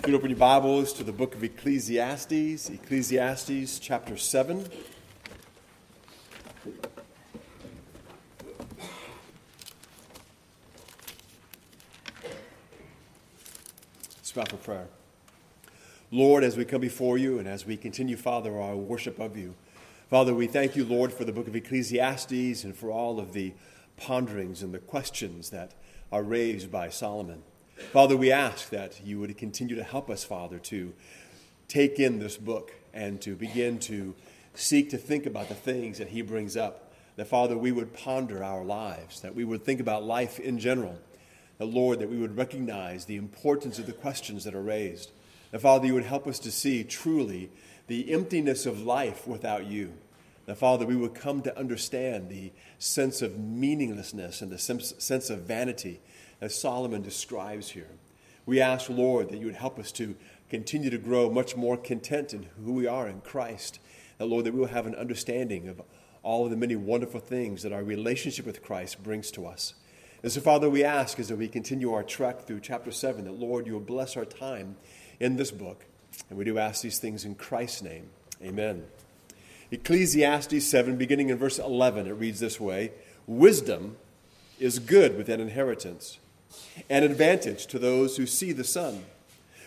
You can open your Bibles to the book of Ecclesiastes, Ecclesiastes chapter 7. Let's bow for prayer. Lord, as we come before you and as we continue, Father, our worship of you, Father, we thank you, Lord, for the book of Ecclesiastes and for all of the ponderings and the questions that are raised by Solomon. Father, we ask that you would continue to help us, Father, to take in this book and to begin to seek to think about the things that he brings up. That, Father, we would ponder our lives, that we would think about life in general. That, Lord, that we would recognize the importance of the questions that are raised. That, Father, you would help us to see truly the emptiness of life without you. That, Father, we would come to understand the sense of meaninglessness and the sense of vanity as Solomon describes here. We ask, Lord, that you would help us to continue to grow much more content in who we are in Christ. That, Lord, that we will have an understanding of all of the many wonderful things that our relationship with Christ brings to us. And so, Father, we ask as we continue our trek through chapter 7 that, Lord, you will bless our time in this book. And we do ask these things in Christ's name. Amen. Ecclesiastes 7, beginning in verse 11, it reads this way Wisdom is good with an inheritance an advantage to those who see the sun.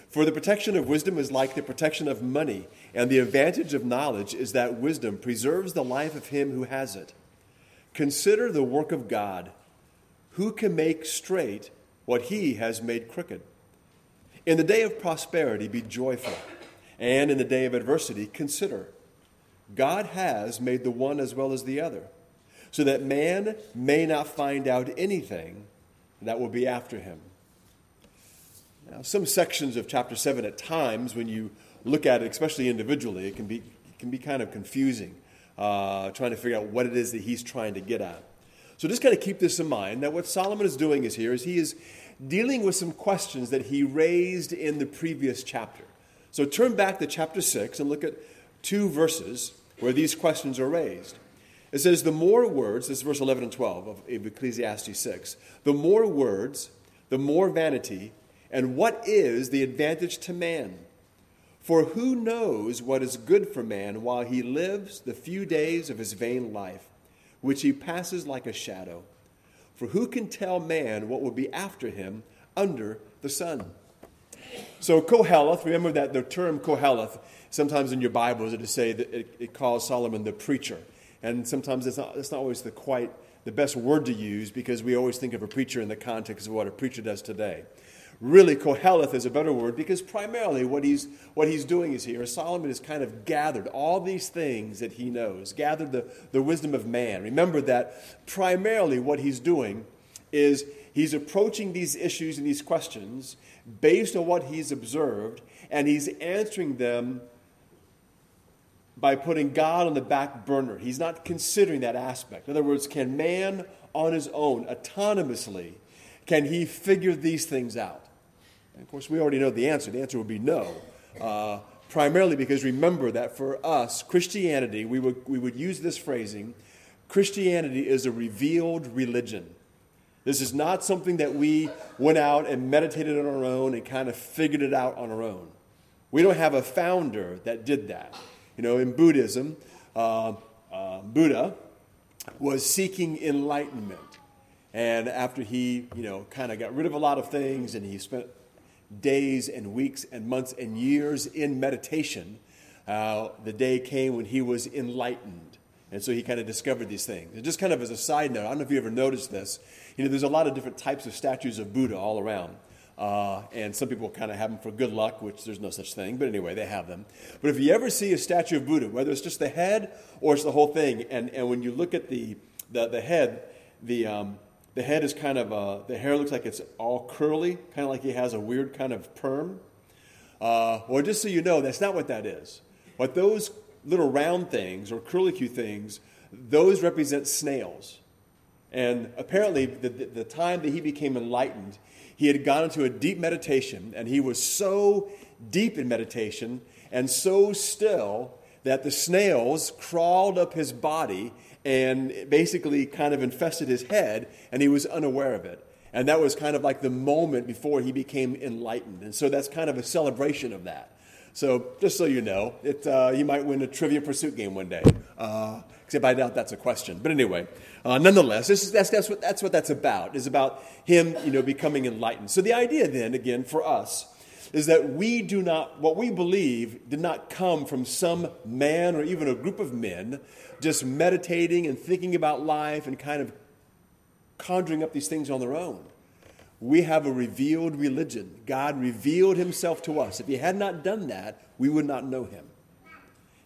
For the protection of wisdom is like the protection of money, and the advantage of knowledge is that wisdom preserves the life of him who has it. Consider the work of God. Who can make straight what he has made crooked? In the day of prosperity, be joyful, and in the day of adversity, consider. God has made the one as well as the other, so that man may not find out anything that will be after him. Now, some sections of chapter 7 at times, when you look at it, especially individually, it can be, it can be kind of confusing, uh, trying to figure out what it is that he's trying to get at. So just kind of keep this in mind that what Solomon is doing is here is he is dealing with some questions that he raised in the previous chapter. So turn back to chapter 6 and look at two verses where these questions are raised. It says, The more words, this is verse 11 and 12 of Ecclesiastes 6, the more words, the more vanity, and what is the advantage to man? For who knows what is good for man while he lives the few days of his vain life, which he passes like a shadow? For who can tell man what will be after him under the sun? So, Koheleth, remember that the term Koheleth, sometimes in your Bibles, it is say that it, it calls Solomon the preacher and sometimes it's not, it's not always the quite the best word to use because we always think of a preacher in the context of what a preacher does today. Really, Koheleth is a better word because primarily what he's, what he's doing is here. Solomon has kind of gathered all these things that he knows, gathered the, the wisdom of man. Remember that primarily what he's doing is he's approaching these issues and these questions based on what he's observed, and he's answering them by putting God on the back burner. He's not considering that aspect. In other words, can man on his own, autonomously, can he figure these things out? And of course, we already know the answer. The answer would be no. Uh, primarily because remember that for us, Christianity, we would, we would use this phrasing Christianity is a revealed religion. This is not something that we went out and meditated on our own and kind of figured it out on our own. We don't have a founder that did that. You know, in Buddhism, uh, uh, Buddha was seeking enlightenment. And after he, you know, kind of got rid of a lot of things and he spent days and weeks and months and years in meditation, uh, the day came when he was enlightened. And so he kind of discovered these things. And just kind of as a side note, I don't know if you ever noticed this, you know, there's a lot of different types of statues of Buddha all around. Uh, and some people kind of have them for good luck, which there's no such thing, but anyway, they have them. But if you ever see a statue of Buddha, whether it's just the head or it's the whole thing, and, and when you look at the, the, the head, the, um, the head is kind of, uh, the hair looks like it's all curly, kind of like he has a weird kind of perm. Uh, well, just so you know, that's not what that is. But those little round things or curlicue things, those represent snails. And apparently, the, the, the time that he became enlightened, he had gone into a deep meditation, and he was so deep in meditation and so still that the snails crawled up his body and basically kind of infested his head, and he was unaware of it. And that was kind of like the moment before he became enlightened. And so that's kind of a celebration of that. So just so you know, it, uh, you might win a trivia pursuit game one day. Uh, except I doubt that's a question. But anyway, uh, nonetheless, is, that's, that's, what, that's what that's about, is about him you know, becoming enlightened. So the idea then, again, for us, is that we do not, what we believe did not come from some man or even a group of men just meditating and thinking about life and kind of conjuring up these things on their own we have a revealed religion. God revealed himself to us. If he had not done that, we would not know him.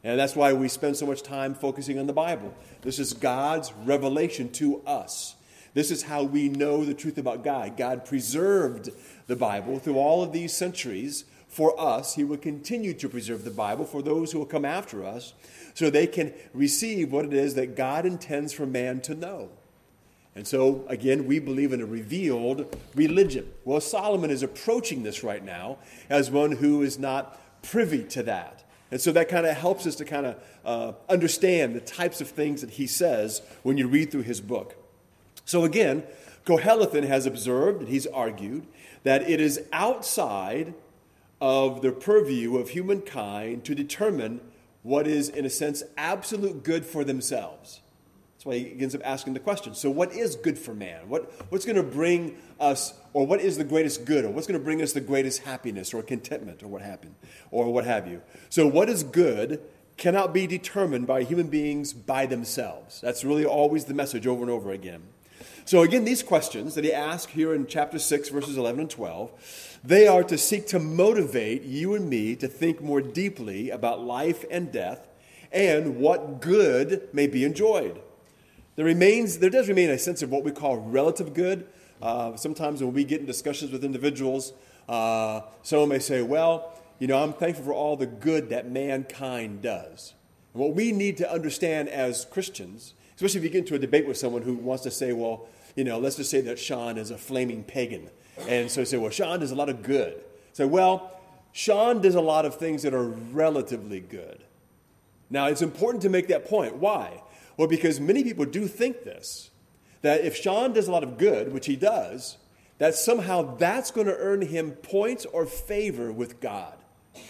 And that's why we spend so much time focusing on the Bible. This is God's revelation to us. This is how we know the truth about God. God preserved the Bible through all of these centuries for us. He will continue to preserve the Bible for those who will come after us so they can receive what it is that God intends for man to know. And so, again, we believe in a revealed religion. Well, Solomon is approaching this right now as one who is not privy to that. And so that kind of helps us to kind of uh, understand the types of things that he says when you read through his book. So, again, Kohelethan has observed and he's argued that it is outside of the purview of humankind to determine what is, in a sense, absolute good for themselves. Why he ends up asking the question. So, what is good for man? What, what's going to bring us, or what is the greatest good, or what's going to bring us the greatest happiness, or contentment, or what happened, or what have you? So, what is good cannot be determined by human beings by themselves. That's really always the message over and over again. So, again, these questions that he asks here in chapter 6, verses 11 and 12, they are to seek to motivate you and me to think more deeply about life and death and what good may be enjoyed. There remains, there does remain a sense of what we call relative good. Uh, sometimes when we get in discussions with individuals, uh, someone may say, "Well, you know, I'm thankful for all the good that mankind does." And what we need to understand as Christians, especially if you get into a debate with someone who wants to say, "Well, you know, let's just say that Sean is a flaming pagan," and so you say, "Well, Sean does a lot of good." Say, "Well, Sean does a lot of things that are relatively good." Now, it's important to make that point. Why? Well, because many people do think this that if Sean does a lot of good, which he does, that somehow that's going to earn him points or favor with God.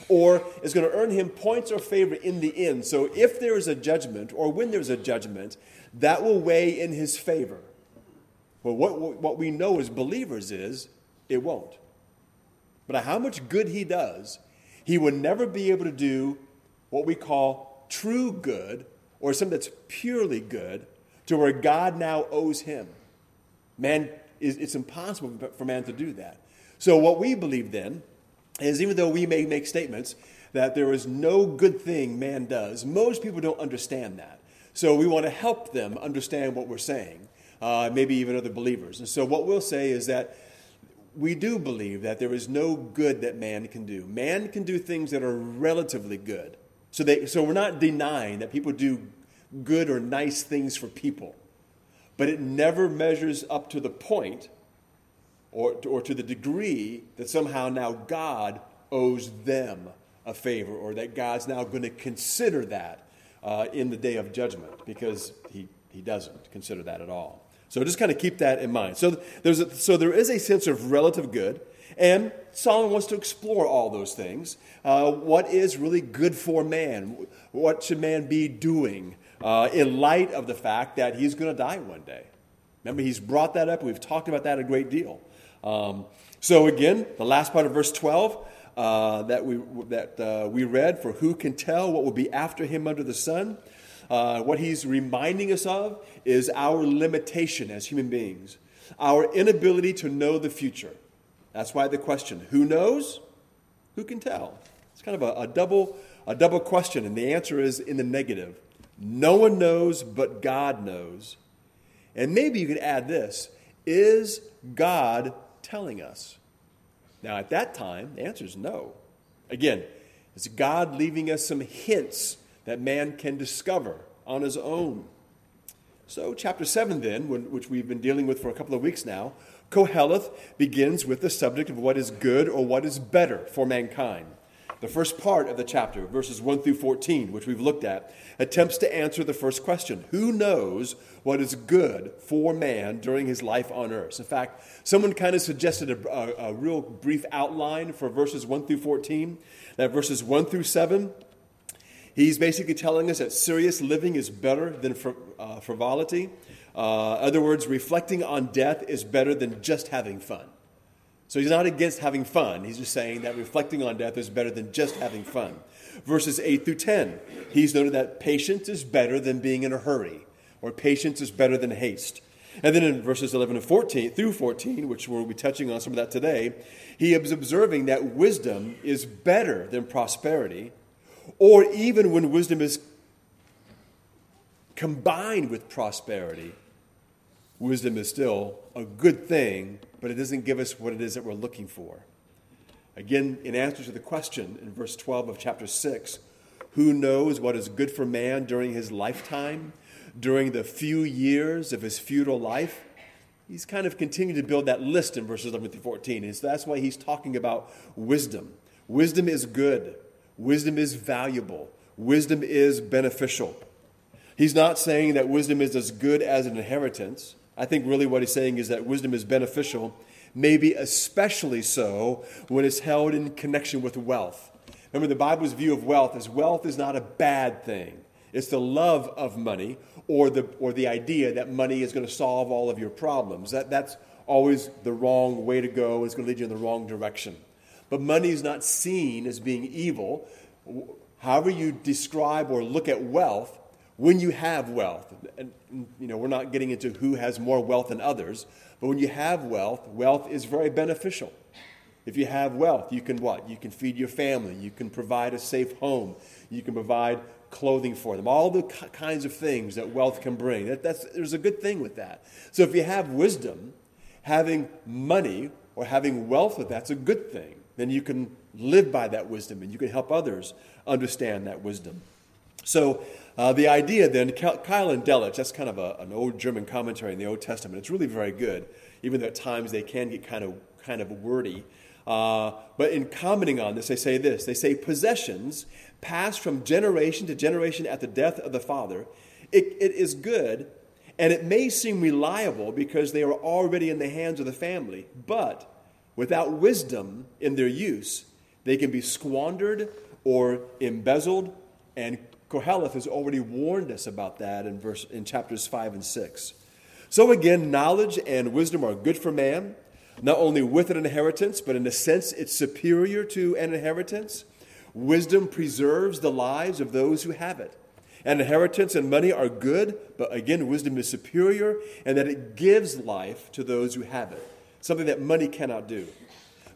Or is going to earn him points or favor in the end. So if there is a judgment, or when there's a judgment, that will weigh in his favor. Well, what, what we know as believers is it won't. But how much good he does, he will never be able to do what we call true good or something that's purely good to where God now owes him. Man, it's impossible for man to do that. So, what we believe then is even though we may make statements that there is no good thing man does, most people don't understand that. So, we want to help them understand what we're saying, uh, maybe even other believers. And so, what we'll say is that we do believe that there is no good that man can do. Man can do things that are relatively good. So, they, so we're not denying that people do good or nice things for people, but it never measures up to the point or, or to the degree that somehow now God owes them a favor or that God's now going to consider that uh, in the day of judgment because he, he doesn't consider that at all. So just kind of keep that in mind. So, there's a, so there is a sense of relative good. And Solomon wants to explore all those things. Uh, what is really good for man? What should man be doing uh, in light of the fact that he's going to die one day? Remember, he's brought that up. We've talked about that a great deal. Um, so, again, the last part of verse 12 uh, that, we, that uh, we read for who can tell what will be after him under the sun? Uh, what he's reminding us of is our limitation as human beings, our inability to know the future. That's why the question, who knows? Who can tell? It's kind of a, a, double, a double question, and the answer is in the negative. No one knows but God knows. And maybe you could add this Is God telling us? Now, at that time, the answer is no. Again, is God leaving us some hints that man can discover on his own? So, chapter 7, then, which we've been dealing with for a couple of weeks now, Koheleth begins with the subject of what is good or what is better for mankind. The first part of the chapter, verses 1 through 14, which we've looked at, attempts to answer the first question Who knows what is good for man during his life on earth? In fact, someone kind of suggested a, a, a real brief outline for verses 1 through 14. That verses 1 through 7, he's basically telling us that serious living is better than fr- uh, frivolity. Uh, other words, reflecting on death is better than just having fun. So he's not against having fun. He's just saying that reflecting on death is better than just having fun. Verses 8 through 10, he's noted that patience is better than being in a hurry, or patience is better than haste. And then in verses 11 and 14 through 14, which we'll be touching on some of that today, he is observing that wisdom is better than prosperity, or even when wisdom is combined with prosperity, wisdom is still a good thing, but it doesn't give us what it is that we're looking for. Again, in answer to the question in verse 12 of chapter 6, who knows what is good for man during his lifetime, during the few years of his futile life? He's kind of continued to build that list in verses 11 through 14. And so that's why he's talking about wisdom. Wisdom is good, wisdom is valuable, wisdom is beneficial. He's not saying that wisdom is as good as an inheritance. I think really what he's saying is that wisdom is beneficial, maybe especially so when it's held in connection with wealth. Remember, the Bible's view of wealth is wealth is not a bad thing. It's the love of money or the, or the idea that money is going to solve all of your problems. That, that's always the wrong way to go. It's going to lead you in the wrong direction. But money is not seen as being evil. However, you describe or look at wealth, when you have wealth, and you know, we're not getting into who has more wealth than others, but when you have wealth, wealth is very beneficial. If you have wealth, you can what? You can feed your family, you can provide a safe home, you can provide clothing for them, all the kinds of things that wealth can bring. That, that's, there's a good thing with that. So if you have wisdom, having money or having wealth with that's a good thing. Then you can live by that wisdom and you can help others understand that wisdom. So uh, the idea then, Keil and Delitzsch, that's kind of a, an old German commentary in the Old Testament. It's really very good, even though at times they can get kind of, kind of wordy. Uh, but in commenting on this, they say this they say, possessions pass from generation to generation at the death of the father. it, it is good, and it may seem reliable because they are already in the hands of the family, but without wisdom in their use, they can be squandered or embezzled and Koheleth has already warned us about that in, verse, in chapters 5 and 6. So again, knowledge and wisdom are good for man, not only with an inheritance, but in a sense it's superior to an inheritance. Wisdom preserves the lives of those who have it. An inheritance and money are good, but again, wisdom is superior and that it gives life to those who have it, something that money cannot do.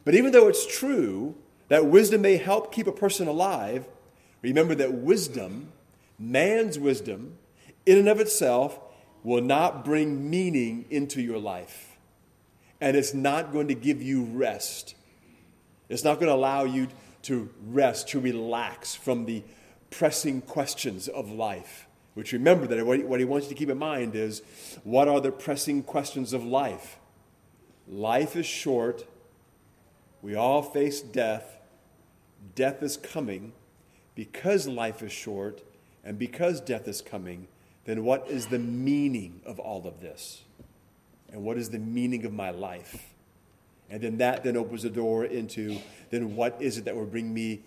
But even though it's true that wisdom may help keep a person alive, Remember that wisdom, man's wisdom, in and of itself, will not bring meaning into your life. And it's not going to give you rest. It's not going to allow you to rest, to relax from the pressing questions of life. Which remember that what he wants you to keep in mind is what are the pressing questions of life? Life is short. We all face death. Death is coming because life is short and because death is coming, then what is the meaning of all of this? And what is the meaning of my life? And then that then opens the door into then what is it that will bring me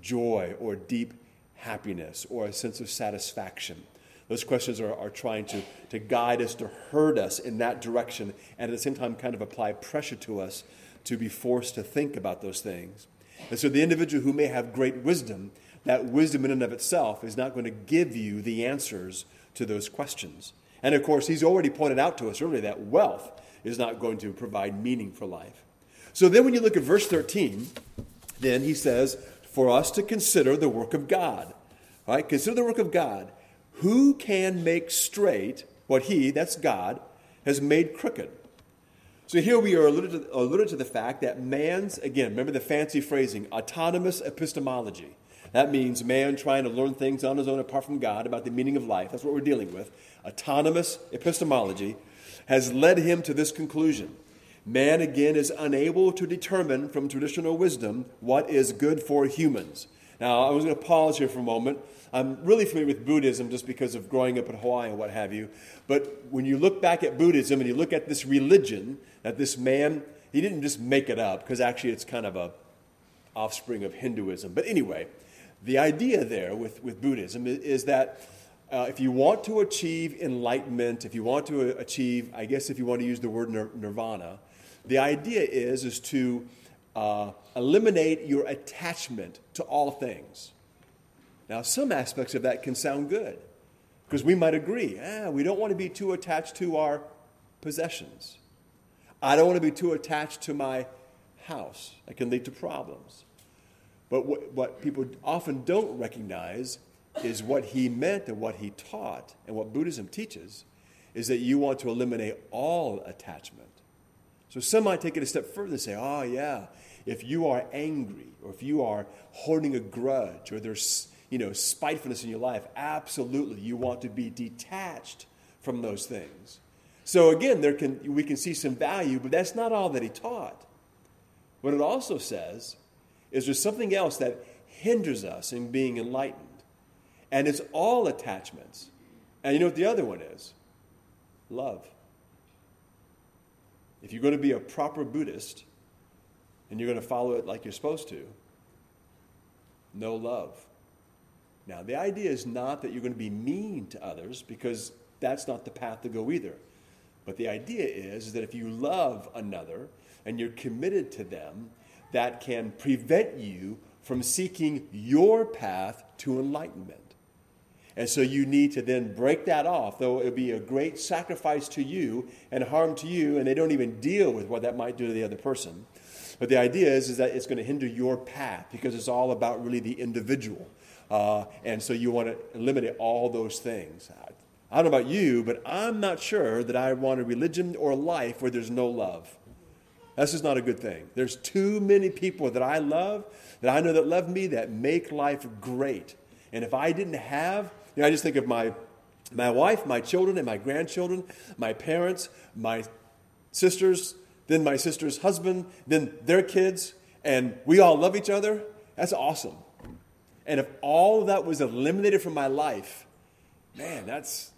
joy or deep happiness or a sense of satisfaction? Those questions are, are trying to, to guide us, to herd us in that direction, and at the same time, kind of apply pressure to us to be forced to think about those things. And so, the individual who may have great wisdom that wisdom in and of itself is not going to give you the answers to those questions. And of course, he's already pointed out to us earlier that wealth is not going to provide meaning for life. So then when you look at verse 13, then he says, for us to consider the work of God. All right, consider the work of God. Who can make straight what he, that's God, has made crooked? So here we are alluded to, alluded to the fact that man's, again, remember the fancy phrasing, autonomous epistemology. That means man trying to learn things on his own apart from God about the meaning of life. That's what we're dealing with. Autonomous epistemology has led him to this conclusion Man, again, is unable to determine from traditional wisdom what is good for humans. Now, I was going to pause here for a moment. I'm really familiar with Buddhism just because of growing up in Hawaii and what have you. But when you look back at Buddhism and you look at this religion that this man, he didn't just make it up, because actually it's kind of a offspring of Hinduism. But anyway, the idea there with, with Buddhism is, that uh, if you want to achieve enlightenment, if you want to achieve, I guess if you want to use the word nir- nirvana, the idea is, is to uh, eliminate your attachment to all things. Now, some aspects of that can sound good because we might agree, ah, we don't want to be too attached to our possessions. I don't want to be too attached to my house. That can lead to problems. But what, what people often don't recognize is what he meant and what he taught and what Buddhism teaches is that you want to eliminate all attachment. So some might take it a step further and say, oh, yeah, if you are angry or if you are holding a grudge or there's you know, spitefulness in your life, absolutely you want to be detached from those things. So again, there can, we can see some value, but that's not all that he taught. What it also says is there's something else that hinders us in being enlightened. And it's all attachments. And you know what the other one is? Love. If you're going to be a proper Buddhist and you're going to follow it like you're supposed to, no love. Now, the idea is not that you're going to be mean to others because that's not the path to go either. But the idea is, that if you love another and you're committed to them, that can prevent you from seeking your path to enlightenment. And so you need to then break that off, though it would be a great sacrifice to you and harm to you, and they don't even deal with what that might do to the other person. But the idea is, is that it's going to hinder your path because it's all about really the individual. Uh, and so you want to eliminate all those things. I don't know about you, but I'm not sure that I want a religion or life where there's no love. This is not a good thing. There's too many people that I love, that I know that love me, that make life great. And if I didn't have, you know, I just think of my, my wife, my children, and my grandchildren, my parents, my sisters, then my sister's husband, then their kids, and we all love each other. That's awesome. And if all that was eliminated from my life, man, that's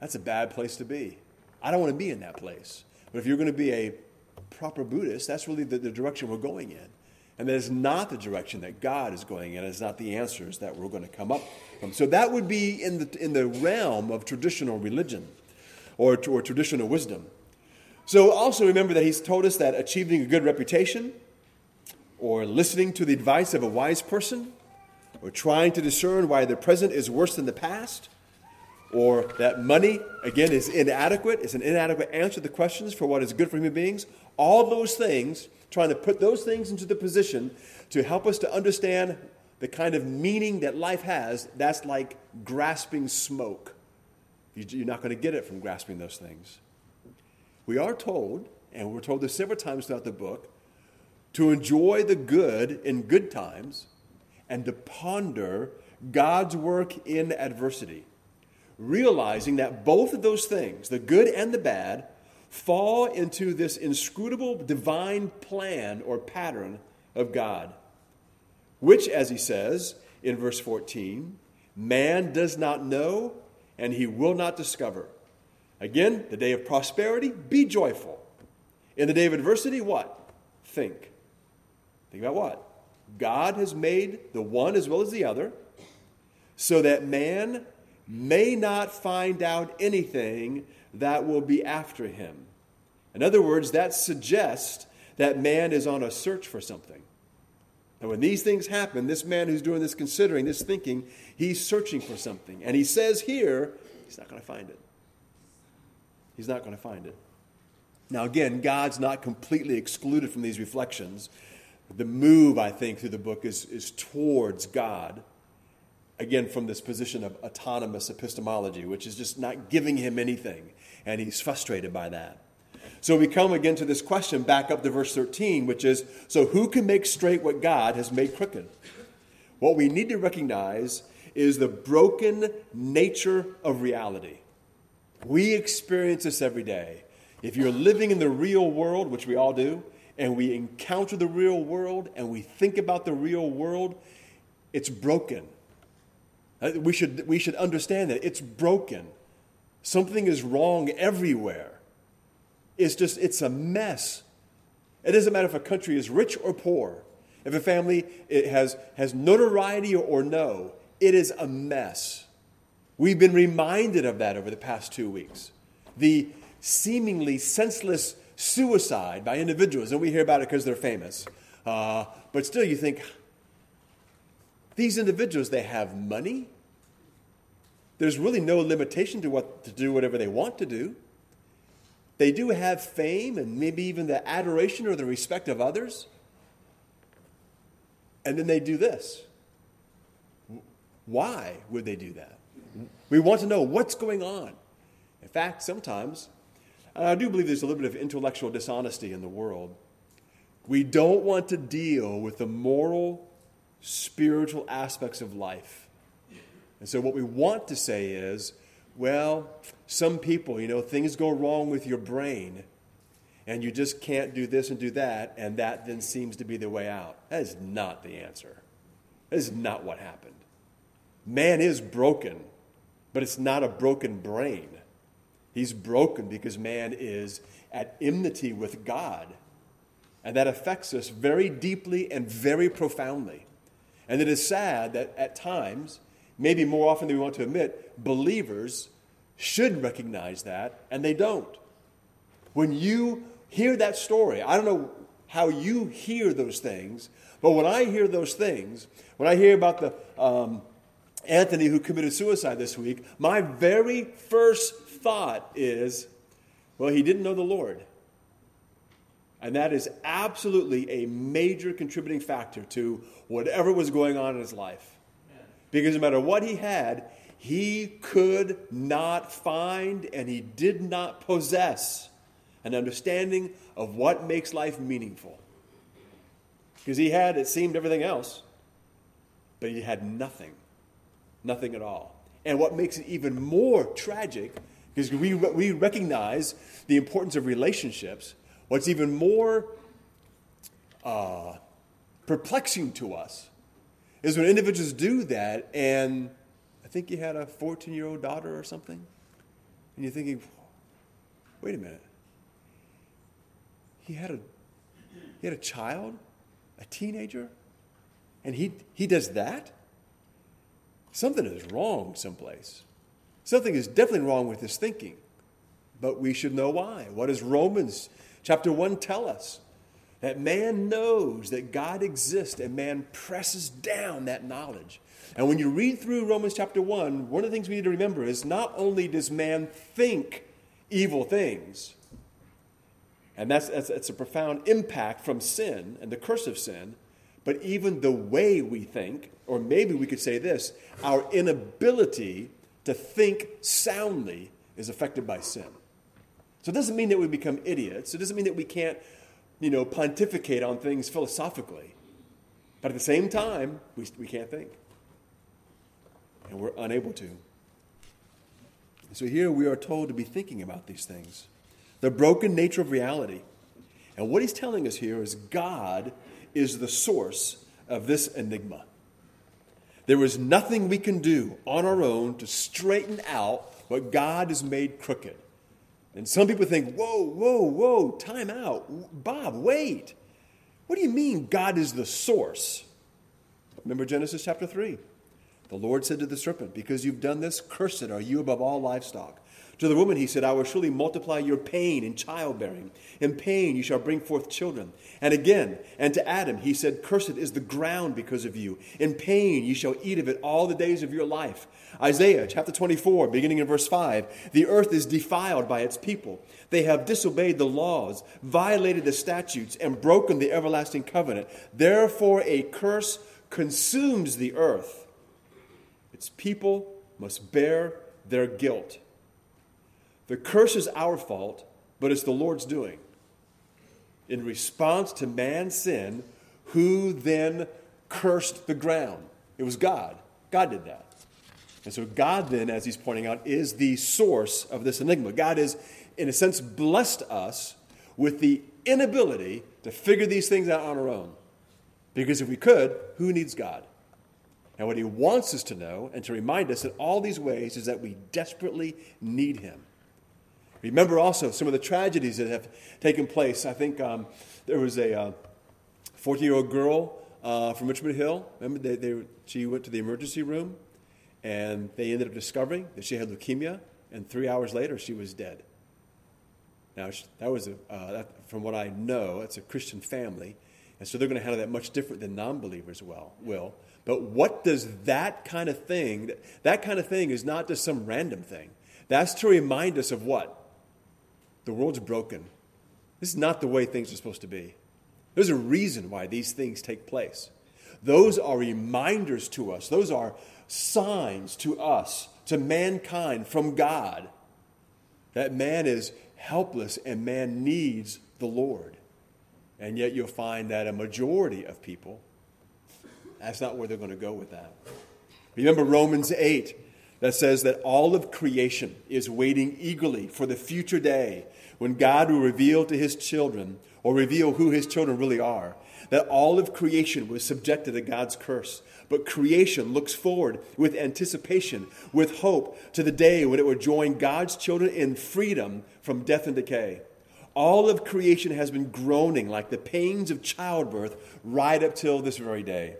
that's a bad place to be. I don't want to be in that place. But if you're going to be a proper Buddhist, that's really the, the direction we're going in. And that is not the direction that God is going in. It's not the answers that we're going to come up from. So that would be in the, in the realm of traditional religion or, or traditional wisdom. So also remember that he's told us that achieving a good reputation or listening to the advice of a wise person, or trying to discern why the present is worse than the past, or that money, again, is inadequate, is an inadequate answer to the questions for what is good for human beings. All those things, trying to put those things into the position to help us to understand the kind of meaning that life has, that's like grasping smoke. You're not going to get it from grasping those things. We are told, and we're told this several times throughout the book, to enjoy the good in good times and to ponder God's work in adversity, realizing that both of those things, the good and the bad, fall into this inscrutable divine plan or pattern of God, which, as he says in verse 14, man does not know and he will not discover. Again, the day of prosperity, be joyful. In the day of adversity, what? Think. Think about what? God has made the one as well as the other so that man may not find out anything that will be after him. In other words, that suggests that man is on a search for something. And when these things happen, this man who's doing this considering, this thinking, he's searching for something. And he says here, he's not going to find it. He's not going to find it. Now, again, God's not completely excluded from these reflections the move, I think, through the book is, is towards God. Again, from this position of autonomous epistemology, which is just not giving him anything. And he's frustrated by that. So we come again to this question, back up to verse 13, which is so who can make straight what God has made crooked? What we need to recognize is the broken nature of reality. We experience this every day. If you're living in the real world, which we all do, and we encounter the real world and we think about the real world, it's broken. Uh, we should, we should understand that it's broken. Something is wrong everywhere. It's just, it's a mess. It doesn't matter if a country is rich or poor, if a family it has, has notoriety or no, it is a mess. We've been reminded of that over the past two weeks. The seemingly senseless suicide by individuals, and we hear about it because they're famous. Uh, but still, you think, these individuals, they have money. There's really no limitation to what to do whatever they want to do. They do have fame and maybe even the adoration or the respect of others. And then they do this. Why would they do that? We want to know what's going on. In fact, sometimes, I do believe there's a little bit of intellectual dishonesty in the world. We don't want to deal with the moral, spiritual aspects of life. And so, what we want to say is, well, some people, you know, things go wrong with your brain, and you just can't do this and do that, and that then seems to be the way out. That is not the answer. That is not what happened. Man is broken but it's not a broken brain. He's broken because man is at enmity with God. And that affects us very deeply and very profoundly. And it is sad that at times, maybe more often than we want to admit, believers should recognize that, and they don't. When you hear that story, I don't know how you hear those things, but when I hear those things, when I hear about the um, Anthony, who committed suicide this week, my very first thought is, well, he didn't know the Lord. And that is absolutely a major contributing factor to whatever was going on in his life. Because no matter what he had, he could not find and he did not possess an understanding of what makes life meaningful. Because he had, it seemed, everything else, but he had nothing nothing at all. And what makes it even more tragic, because we, we recognize the importance of relationships, what's even more uh, perplexing to us is when individuals do that, and I think you had a 14 year old daughter or something, and you're thinking, wait a minute. He had a, he had a child, a teenager, and he, he does that? something is wrong someplace. Something is definitely wrong with his thinking. But we should know why. What does Romans chapter 1 tell us? That man knows that God exists and man presses down that knowledge. And when you read through Romans chapter 1, one of the things we need to remember is not only does man think evil things, and that's, that's, that's a profound impact from sin and the curse of sin, but even the way we think, or maybe we could say this, our inability to think soundly is affected by sin. So it doesn't mean that we become idiots. It doesn't mean that we can't, you know, pontificate on things philosophically. But at the same time, we, we can't think. And we're unable to. So here we are told to be thinking about these things. The broken nature of reality. And what he's telling us here is God is the source of this enigma. There is nothing we can do on our own to straighten out what God has made crooked. And some people think, whoa, whoa, whoa, time out. Bob, wait. What do you mean God is the source? Remember Genesis chapter 3. The Lord said to the serpent, Because you've done this, cursed are you above all livestock. To the woman he said, I will surely multiply your pain in childbearing. In pain you shall bring forth children. And again, and to Adam he said, Cursed is the ground because of you. In pain you shall eat of it all the days of your life. Isaiah chapter 24, beginning in verse 5 The earth is defiled by its people. They have disobeyed the laws, violated the statutes, and broken the everlasting covenant. Therefore, a curse consumes the earth. Its people must bear their guilt. The curse is our fault, but it's the Lord's doing. In response to man's sin, who then cursed the ground? It was God. God did that. And so, God, then, as he's pointing out, is the source of this enigma. God is, in a sense, blessed us with the inability to figure these things out on our own. Because if we could, who needs God? And what he wants us to know and to remind us in all these ways is that we desperately need him. Remember also some of the tragedies that have taken place. I think um, there was a 14 uh, year old girl uh, from Richmond Hill. Remember, they, they, she went to the emergency room and they ended up discovering that she had leukemia, and three hours later, she was dead. Now, that was, a, uh, that, from what I know, it's a Christian family, and so they're going to handle that much different than non believers well, will. But what does that kind of thing, that kind of thing is not just some random thing. That's to remind us of what? The world's broken. This is not the way things are supposed to be. There's a reason why these things take place. Those are reminders to us, those are signs to us, to mankind from God, that man is helpless and man needs the Lord. And yet you'll find that a majority of people, that's not where they're going to go with that. Remember Romans 8 that says that all of creation is waiting eagerly for the future day when God will reveal to his children or reveal who his children really are. That all of creation was subjected to God's curse. But creation looks forward with anticipation, with hope, to the day when it will join God's children in freedom from death and decay. All of creation has been groaning like the pains of childbirth right up till this very day.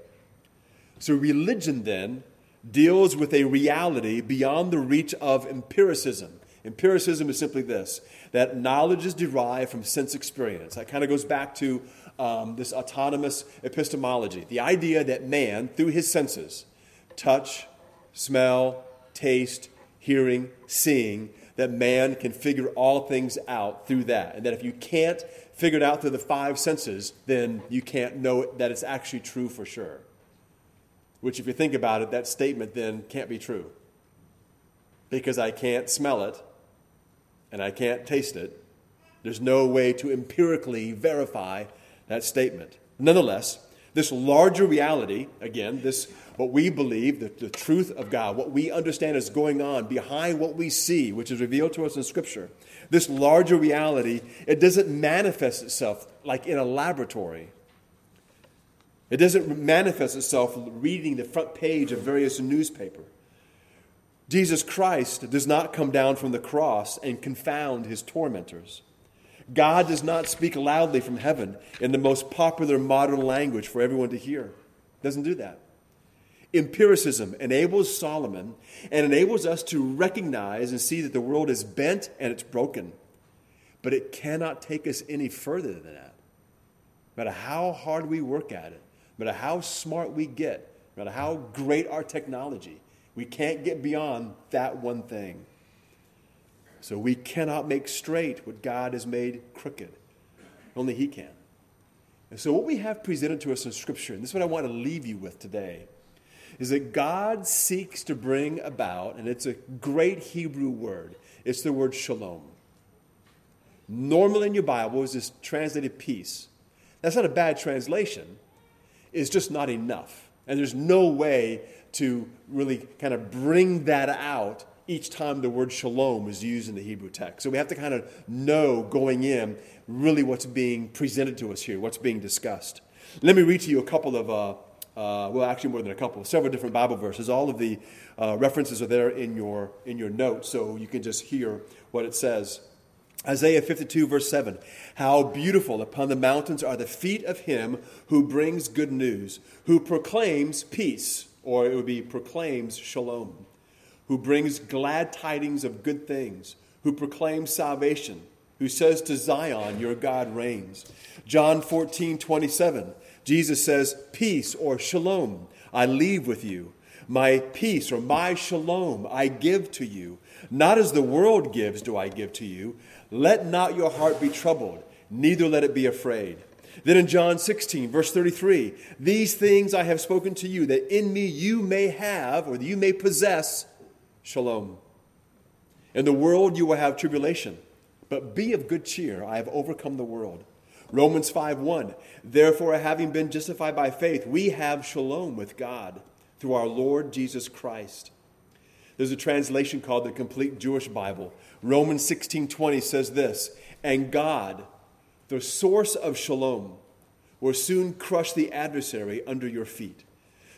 So, religion then deals with a reality beyond the reach of empiricism. Empiricism is simply this that knowledge is derived from sense experience. That kind of goes back to um, this autonomous epistemology the idea that man, through his senses, touch, smell, taste, hearing, seeing, that man can figure all things out through that. And that if you can't figure it out through the five senses, then you can't know that it's actually true for sure. Which, if you think about it, that statement then can't be true. Because I can't smell it and I can't taste it. There's no way to empirically verify that statement. Nonetheless, this larger reality, again, this what we believe, the, the truth of God, what we understand is going on behind what we see, which is revealed to us in Scripture, this larger reality, it doesn't manifest itself like in a laboratory. It doesn't manifest itself reading the front page of various newspaper. Jesus Christ does not come down from the cross and confound his tormentors. God does not speak loudly from heaven in the most popular modern language for everyone to hear. Doesn't do that. Empiricism enables Solomon and enables us to recognize and see that the world is bent and it's broken. But it cannot take us any further than that. No matter how hard we work at it, no matter how smart we get, no matter how great our technology, we can't get beyond that one thing. So we cannot make straight what God has made crooked. Only He can. And so, what we have presented to us in Scripture, and this is what I want to leave you with today, is that God seeks to bring about, and it's a great Hebrew word, it's the word shalom. Normally in your Bible is this translated peace. That's not a bad translation, it's just not enough. And there's no way to really kind of bring that out each time the word shalom is used in the Hebrew text. So we have to kind of know going in really what's being presented to us here, what's being discussed. Let me read to you a couple of, uh, uh, well, actually more than a couple, several different Bible verses. All of the uh, references are there in your, in your notes, so you can just hear what it says. Isaiah 52, verse 7 How beautiful upon the mountains are the feet of him who brings good news, who proclaims peace, or it would be proclaims shalom who brings glad tidings of good things, who proclaims salvation, who says to Zion, Your God reigns. John 14, 27, Jesus says, Peace or shalom I leave with you. My peace or my shalom I give to you. Not as the world gives do I give to you. Let not your heart be troubled, neither let it be afraid. Then in John 16, verse 33, these things I have spoken to you, that in me you may have, or that you may possess, Shalom. In the world you will have tribulation, but be of good cheer. I have overcome the world. Romans 5 1. Therefore, having been justified by faith, we have shalom with God through our Lord Jesus Christ. There's a translation called the Complete Jewish Bible. Romans 16:20 says this, "And God, the source of shalom, will soon crush the adversary under your feet."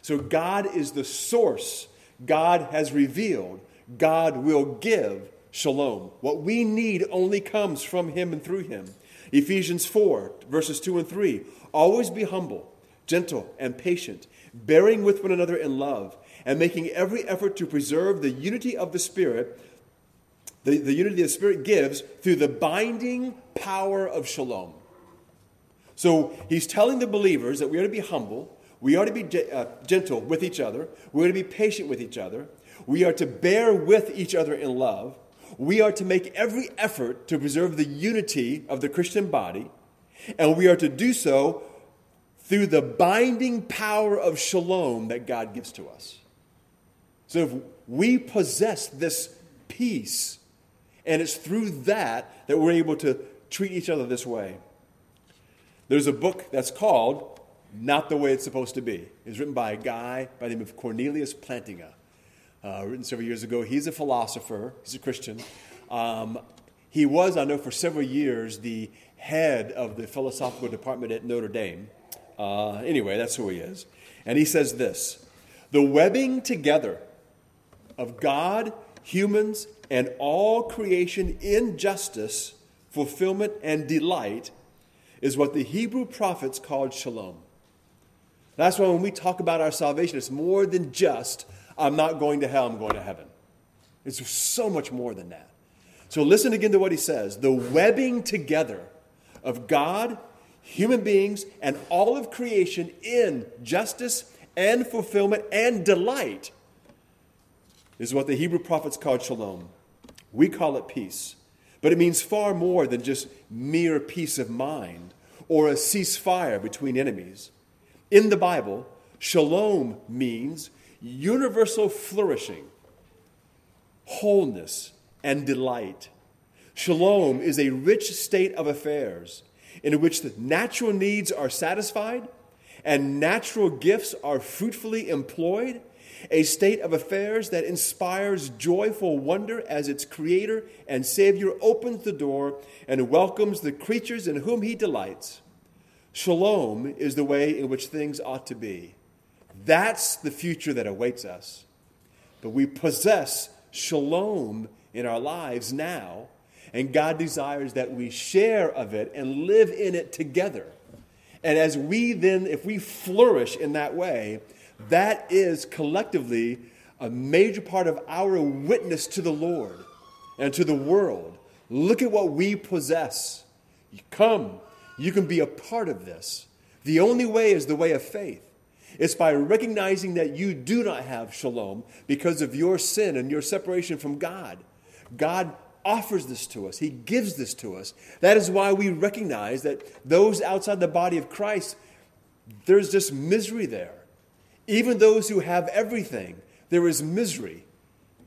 So God is the source. God has revealed. God will give shalom. What we need only comes from him and through him. Ephesians 4, verses 2 and 3. Always be humble, gentle, and patient, bearing with one another in love, and making every effort to preserve the unity of the Spirit, the, the unity the Spirit gives through the binding power of shalom. So he's telling the believers that we are to be humble, we are to be uh, gentle with each other, we are to be patient with each other, we are to bear with each other in love, we are to make every effort to preserve the unity of the Christian body, and we are to do so through the binding power of shalom that God gives to us. So if we possess this peace, and it's through that that we're able to treat each other this way. There's a book that's called Not the Way It's Supposed to Be. It's written by a guy by the name of Cornelius Plantinga uh, written several years ago. He's a philosopher, he's a Christian. Um, he was, I know, for several years the head of the philosophical department at Notre Dame. Uh, anyway, that's who he is. And he says this The webbing together of God, humans, and all creation in justice, fulfillment, and delight is what the Hebrew prophets called shalom. That's why when we talk about our salvation, it's more than just I'm not going to hell, I'm going to heaven. It's so much more than that. So listen again to what he says the webbing together of God, human beings, and all of creation in justice and fulfillment and delight is what the Hebrew prophets called shalom. We call it peace. But it means far more than just mere peace of mind or a ceasefire between enemies. In the Bible, shalom means universal flourishing, wholeness, and delight. Shalom is a rich state of affairs in which the natural needs are satisfied and natural gifts are fruitfully employed, a state of affairs that inspires joyful wonder as its creator and savior opens the door and welcomes the creatures in whom he delights. Shalom is the way in which things ought to be. That's the future that awaits us. But we possess shalom in our lives now, and God desires that we share of it and live in it together. And as we then, if we flourish in that way, that is collectively a major part of our witness to the Lord and to the world. Look at what we possess. Come, you can be a part of this. The only way is the way of faith. It's by recognizing that you do not have shalom because of your sin and your separation from God. God offers this to us, He gives this to us. That is why we recognize that those outside the body of Christ, there's just misery there. Even those who have everything, there is misery.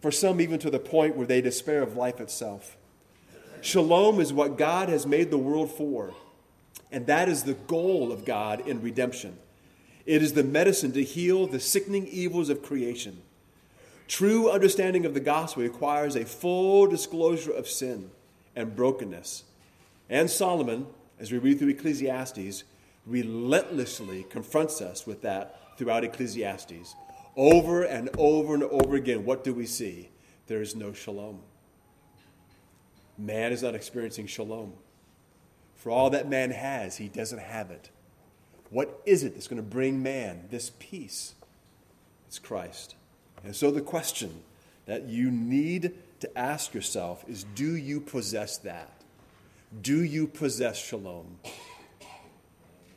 For some, even to the point where they despair of life itself. Shalom is what God has made the world for, and that is the goal of God in redemption. It is the medicine to heal the sickening evils of creation. True understanding of the gospel requires a full disclosure of sin and brokenness. And Solomon, as we read through Ecclesiastes, relentlessly confronts us with that throughout Ecclesiastes. Over and over and over again, what do we see? There is no shalom. Man is not experiencing shalom. For all that man has, he doesn't have it. What is it that's going to bring man this peace? It's Christ. And so the question that you need to ask yourself is do you possess that? Do you possess shalom?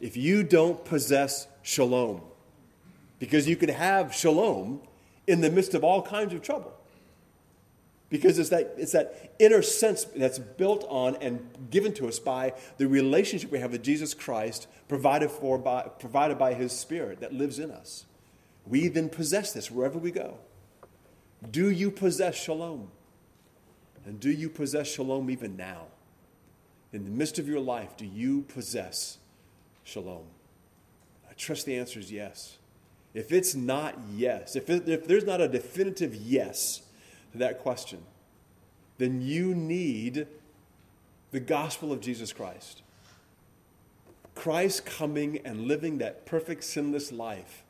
If you don't possess shalom, because you can have shalom in the midst of all kinds of trouble because it's that, it's that inner sense that's built on and given to us by the relationship we have with Jesus Christ, provided, for by, provided by His Spirit that lives in us. We then possess this wherever we go. Do you possess shalom? And do you possess shalom even now? In the midst of your life, do you possess shalom? I trust the answer is yes. If it's not yes, if, it, if there's not a definitive yes, to that question, then you need the gospel of Jesus Christ. Christ coming and living that perfect, sinless life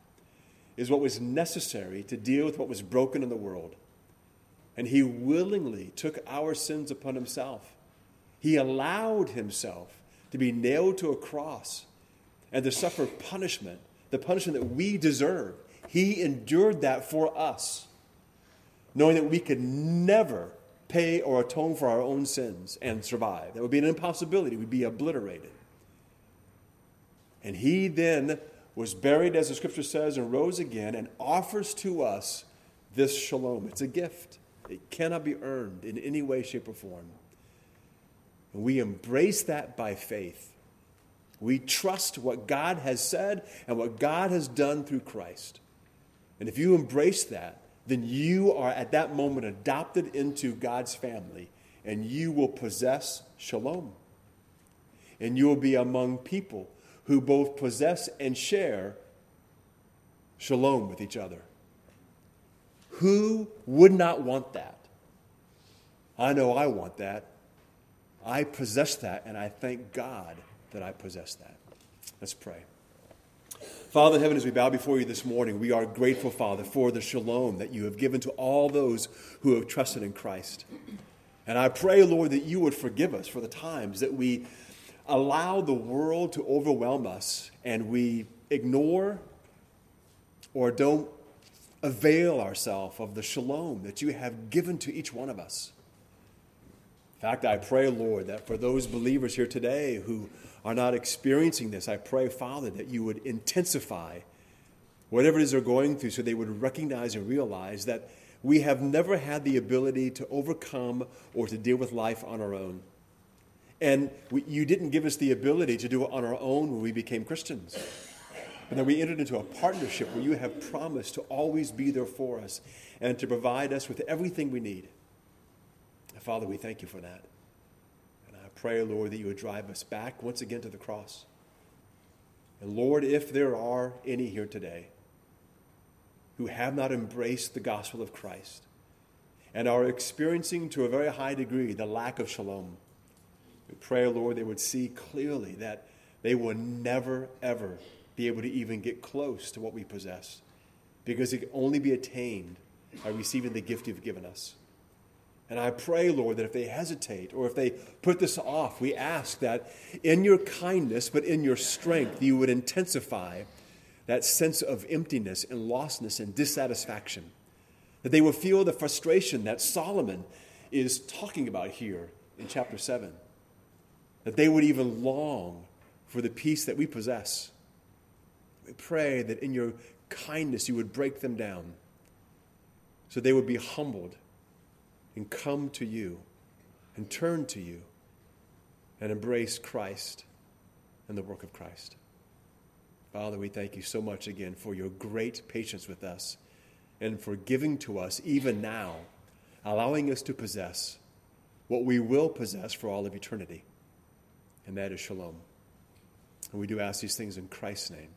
is what was necessary to deal with what was broken in the world. And he willingly took our sins upon himself. He allowed himself to be nailed to a cross and to suffer punishment, the punishment that we deserve. He endured that for us, knowing that we could never pay or atone for our own sins and survive. That would be an impossibility. We'd be obliterated. And he then was buried, as the scripture says, and rose again and offers to us this shalom. It's a gift, it cannot be earned in any way, shape, or form. And we embrace that by faith. We trust what God has said and what God has done through Christ. And if you embrace that, then you are at that moment adopted into God's family and you will possess shalom. And you will be among people who both possess and share shalom with each other. Who would not want that? I know I want that. I possess that, and I thank God that I possess that. Let's pray. Father in heaven, as we bow before you this morning, we are grateful, Father, for the shalom that you have given to all those who have trusted in Christ. And I pray, Lord, that you would forgive us for the times that we allow the world to overwhelm us and we ignore or don't avail ourselves of the shalom that you have given to each one of us. In fact, I pray, Lord, that for those believers here today who are not experiencing this, I pray, Father, that you would intensify whatever it is they're going through so they would recognize and realize that we have never had the ability to overcome or to deal with life on our own. And we, you didn't give us the ability to do it on our own when we became Christians. But then we entered into a partnership where you have promised to always be there for us and to provide us with everything we need. Father, we thank you for that. Pray, Lord, that you would drive us back once again to the cross. And Lord, if there are any here today who have not embraced the gospel of Christ and are experiencing to a very high degree the lack of shalom, we pray, Lord, they would see clearly that they will never, ever be able to even get close to what we possess because it can only be attained by receiving the gift you've given us. And I pray, Lord, that if they hesitate or if they put this off, we ask that in your kindness, but in your strength, you would intensify that sense of emptiness and lostness and dissatisfaction. That they will feel the frustration that Solomon is talking about here in chapter 7. That they would even long for the peace that we possess. We pray that in your kindness you would break them down so they would be humbled and come to you and turn to you and embrace Christ and the work of Christ. Father, we thank you so much again for your great patience with us and for giving to us, even now, allowing us to possess what we will possess for all of eternity, and that is shalom. And we do ask these things in Christ's name.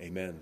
Amen.